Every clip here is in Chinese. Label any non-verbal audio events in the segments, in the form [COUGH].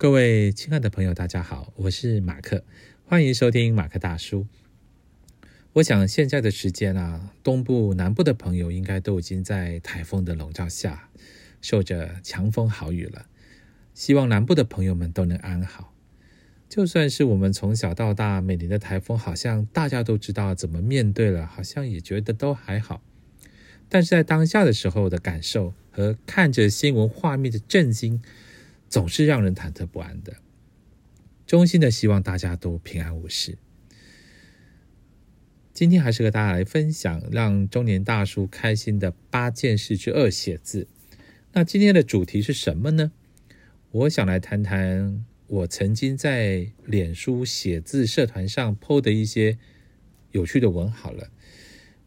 各位亲爱的朋友，大家好，我是马克，欢迎收听马克大叔。我想现在的时间啊，东部、南部的朋友应该都已经在台风的笼罩下，受着强风豪雨了。希望南部的朋友们都能安好。就算是我们从小到大，每年的台风好像大家都知道怎么面对了，好像也觉得都还好。但是在当下的时候的感受和看着新闻画面的震惊。总是让人忐忑不安的。衷心的希望大家都平安无事。今天还是和大家来分享让中年大叔开心的八件事之二：写字。那今天的主题是什么呢？我想来谈谈我曾经在脸书写字社团上 PO 的一些有趣的文。好了，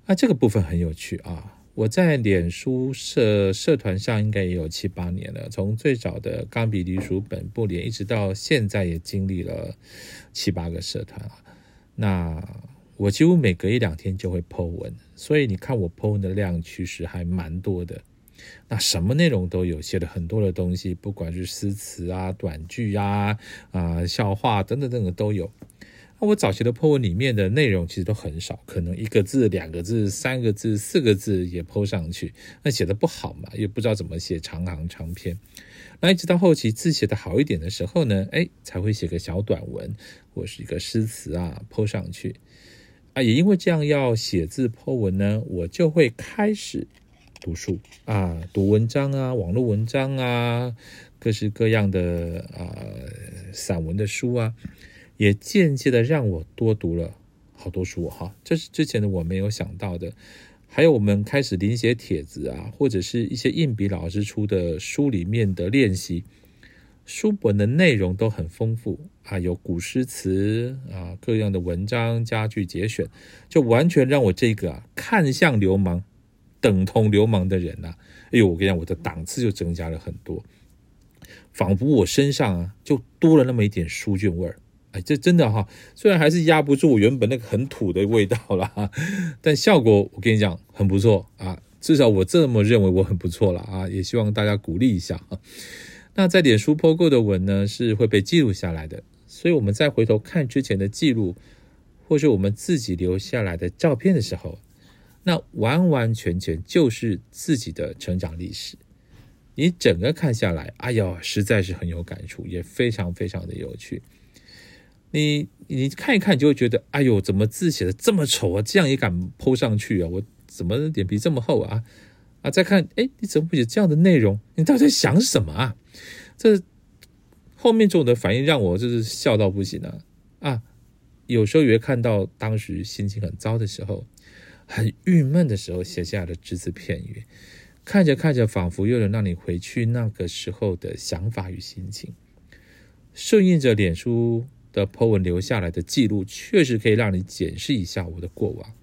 啊，这个部分很有趣啊。我在脸书社社团上应该也有七八年了，从最早的钢笔隶属本部连，一直到现在也经历了七八个社团啊。那我几乎每隔一两天就会 Po 文，所以你看我 Po 文的量其实还蛮多的。那什么内容都有，写了很多的东西，不管是诗词啊、短句啊、啊笑话等等等等都有。我早期的 po 文里面的内容其实都很少，可能一个字、两个字、三个字、四个字也 po 上去，那写的不好嘛，也不知道怎么写长行长篇。那一直到后期字写的好一点的时候呢，哎，才会写个小短文或是一个诗词啊 po 上去。啊，也因为这样要写字 po 文呢，我就会开始读书啊，读文章啊，网络文章啊，各式各样的啊散文的书啊。也间接的让我多读了好多书哈，这是之前的我没有想到的。还有我们开始临写帖子啊，或者是一些硬笔老师出的书里面的练习，书本的内容都很丰富啊，有古诗词啊，各样的文章佳句节选，就完全让我这个啊看向流氓，等同流氓的人呐，哎呦，我跟你讲，我的档次就增加了很多，仿佛我身上啊就多了那么一点书卷味儿。哎，这真的哈，虽然还是压不住我原本那个很土的味道了，但效果我跟你讲很不错啊，至少我这么认为我很不错了啊，也希望大家鼓励一下哈。那在脸书 PO 过的文呢，是会被记录下来的，所以我们再回头看之前的记录，或是我们自己留下来的照片的时候，那完完全全就是自己的成长历史。你整个看下来，哎呦，实在是很有感触，也非常非常的有趣。你你看一看，就会觉得，哎呦，怎么字写的这么丑啊？这样也敢剖上去啊？我怎么脸皮这么厚啊？啊，再看，哎，你怎么会写这样的内容？你到底在想什么啊？这后面这种的反应让我就是笑到不行啊！啊，有时候也会看到当时心情很糟的时候，很郁闷的时候写下的只字片语，看着看着，仿佛又能让你回去那个时候的想法与心情，顺应着脸书。的 po 文留下来的记录，确实可以让你检视一下我的过往。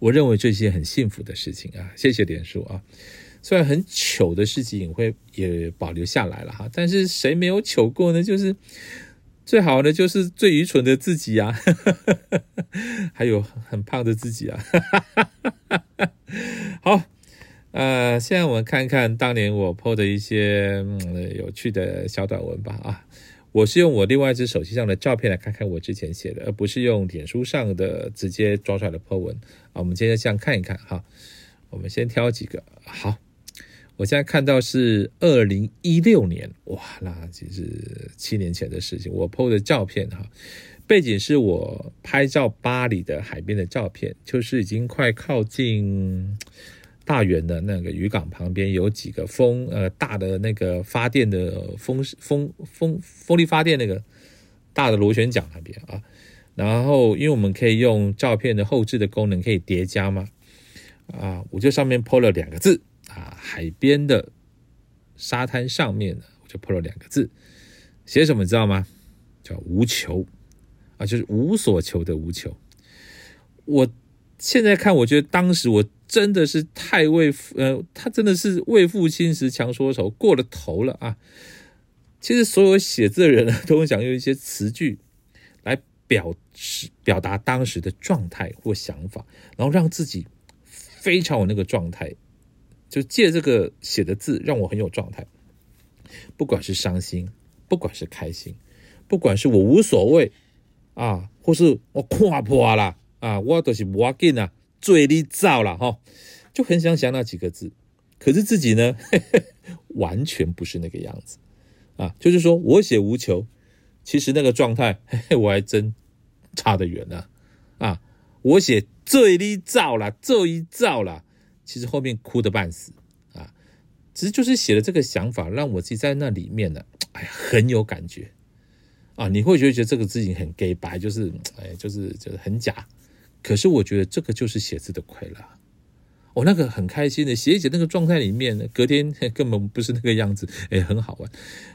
我认为这些很幸福的事情啊，谢谢点数啊。虽然很糗的事情也会也保留下来了哈，但是谁没有糗过呢？就是最好的就是最愚蠢的自己啊，[LAUGHS] 还有很胖的自己啊。[LAUGHS] 好，呃，现在我们看看当年我 po 的一些有趣的小短文吧啊。我是用我另外一只手机上的照片来看看我之前写的，而不是用脸书上的直接抓出来的 po 文啊。我们今天这样看一看哈，我们先挑几个。好，我现在看到是二零一六年，哇，那其实七年前的事情。我 po 的照片哈，背景是我拍照巴黎的海边的照片，就是已经快靠近。大园的那个渔港旁边有几个风呃大的那个发电的风风风风力发电那个大的螺旋桨那边啊，然后因为我们可以用照片的后置的功能可以叠加嘛啊，我就上面 po 了两个字啊，海边的沙滩上面呢，我就 po 了两个字，写什么你知道吗？叫无求啊，就是无所求的无求。我现在看，我觉得当时我。真的是太为父，呃，他真的是为父亲时强说愁，过了头了啊！其实所有写字的人呢，都会想用一些词句来表示、表达当时的状态或想法，然后让自己非常有那个状态，就借这个写的字让我很有状态。不管是伤心、不管是开心，不管是我无所谓啊，或是我看破了啊，我都是无要紧啊，嘴里造了哈，就很想想那几个字。可是自己呢，[LAUGHS] 完全不是那个样子啊，就是说我写无求，其实那个状态嘿嘿 [LAUGHS] 我还真差得远呢啊，我写这一造了，这一造了，其实后面哭的半死。啊其实就是写了这个想法，让我自己在那里面呢，哎呀，很有感觉啊！你会觉得觉得这个字情很 gay 白，就是哎，就是就是很假。可是我觉得这个就是写字的快乐。我那个很开心的写一写那个状态里面，隔天根本不是那个样子，哎，很好玩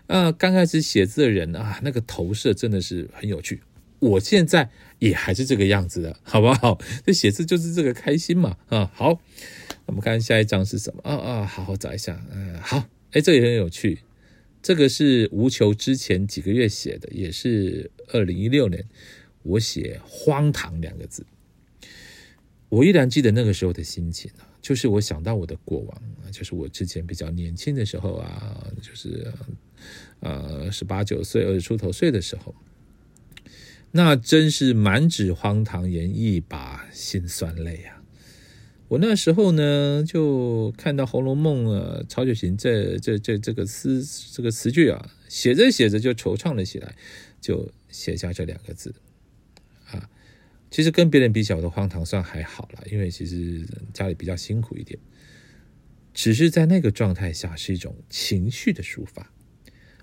啊！刚开始写字的人啊，那个投射真的是很有趣。我现在也还是这个样子的，好不好？这写字就是这个开心嘛啊！好。我们看下一张是什么啊啊，好好找一下。嗯，好，哎，这也很有趣。这个是无求之前几个月写的，也是二零一六年，我写“荒唐”两个字。我依然记得那个时候的心情啊，就是我想到我的过往啊，就是我之前比较年轻的时候啊，就是呃十八九岁、二十出头岁的时候，那真是满纸荒唐言，一把辛酸泪啊。我那时候呢，就看到《红楼梦》啊，曹雪芹这这这这个诗这个词句啊，写着写着就惆怅了起来，就写下这两个字。其实跟别人比较，我的荒唐算还好了，因为其实家里比较辛苦一点。只是在那个状态下，是一种情绪的抒发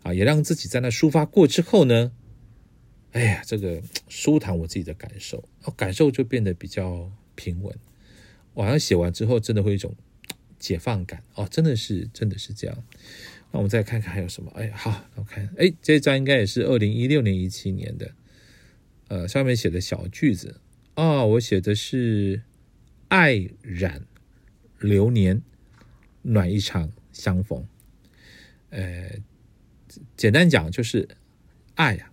啊，也让自己在那抒发过之后呢，哎呀，这个舒坦我自己的感受，哦感受就变得比较平稳。晚上写完之后，真的会一种解放感哦，真的是，真的是这样。那我们再看看还有什么？哎，好，我看，哎，这张应该也是二零一六年、一七年的，呃，上面写的小句子哦，我写的是“爱染流年，暖一场相逢”。呃，简单讲就是爱呀，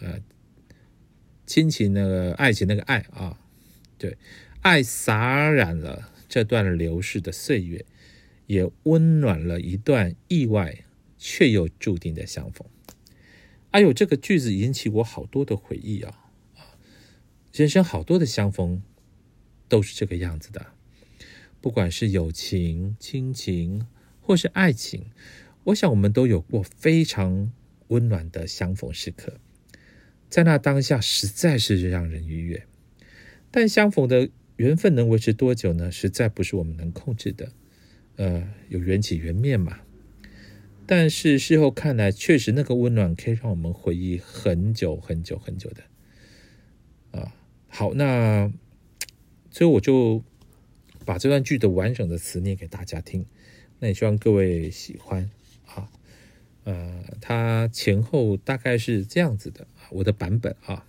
呃，亲情那个爱情那个爱啊，对。爱洒染了这段流逝的岁月，也温暖了一段意外却又注定的相逢。哎呦，这个句子引起我好多的回忆！啊，人生好多的相逢都是这个样子的，不管是友情、亲情或是爱情，我想我们都有过非常温暖的相逢时刻，在那当下实在是让人愉悦，但相逢的。缘分能维持多久呢？实在不是我们能控制的。呃，有缘起缘灭嘛。但是事后看来，确实那个温暖可以让我们回忆很久很久很久的。啊，好，那最后我就把这段句的完整的词念给大家听。那也希望各位喜欢啊。呃，它前后大概是这样子的我的版本啊。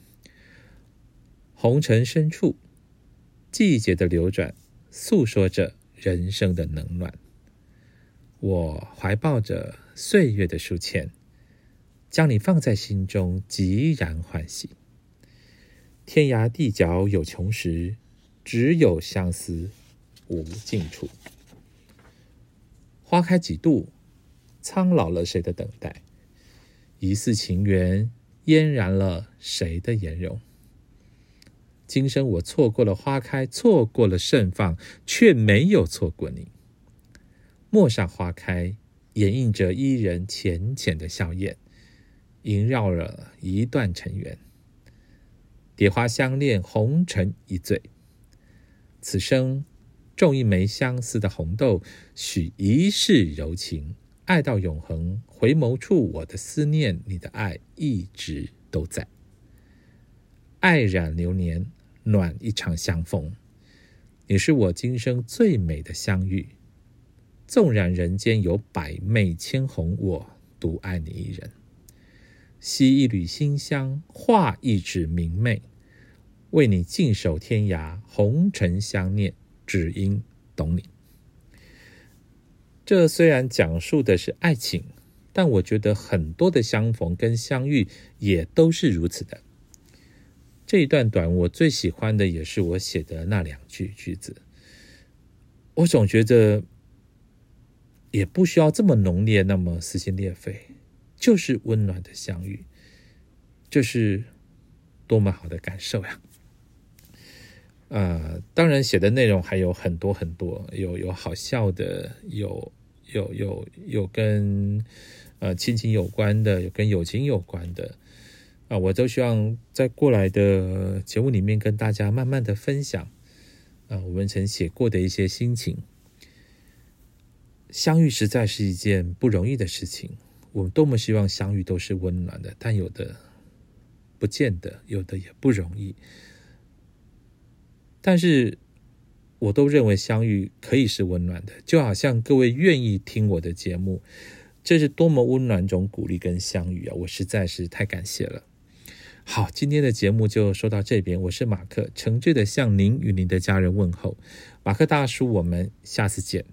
红尘深处。季节的流转，诉说着人生的冷暖。我怀抱着岁月的书签，将你放在心中，极然欢喜。天涯地角有穷时，只有相思无尽处。花开几度，苍老了谁的等待？一世情缘，嫣然了谁的颜容？今生我错过了花开，错过了盛放，却没有错过你。陌上花开，掩映着伊人浅浅的笑靥，萦绕了一段尘缘。蝶花相恋，红尘一醉。此生种一枚相思的红豆，许一世柔情，爱到永恒。回眸处，我的思念，你的爱，一直都在。爱染流年，暖一场相逢。你是我今生最美的相遇。纵然人间有百媚千红，我独爱你一人。吸一缕馨香，画一纸明媚，为你静守天涯，红尘相念，只因懂你。这虽然讲述的是爱情，但我觉得很多的相逢跟相遇也都是如此的。这一段短，我最喜欢的也是我写的那两句句子。我总觉得也不需要这么浓烈，那么撕心裂肺，就是温暖的相遇，这是多么好的感受呀！呃，当然写的内容还有很多很多，有有好笑的，有有有有跟呃亲情有关的，有跟友情有关的，啊，我都希望在过来的节目里面跟大家慢慢的分享，啊，我们曾写过的一些心情。相遇实在是一件不容易的事情，我们多么希望相遇都是温暖的，但有的不见得，有的也不容易。但是，我都认为相遇可以是温暖的，就好像各位愿意听我的节目，这是多么温暖种鼓励跟相遇啊！我实在是太感谢了。好，今天的节目就说到这边，我是马克，诚挚的向您与您的家人问候，马克大叔，我们下次见。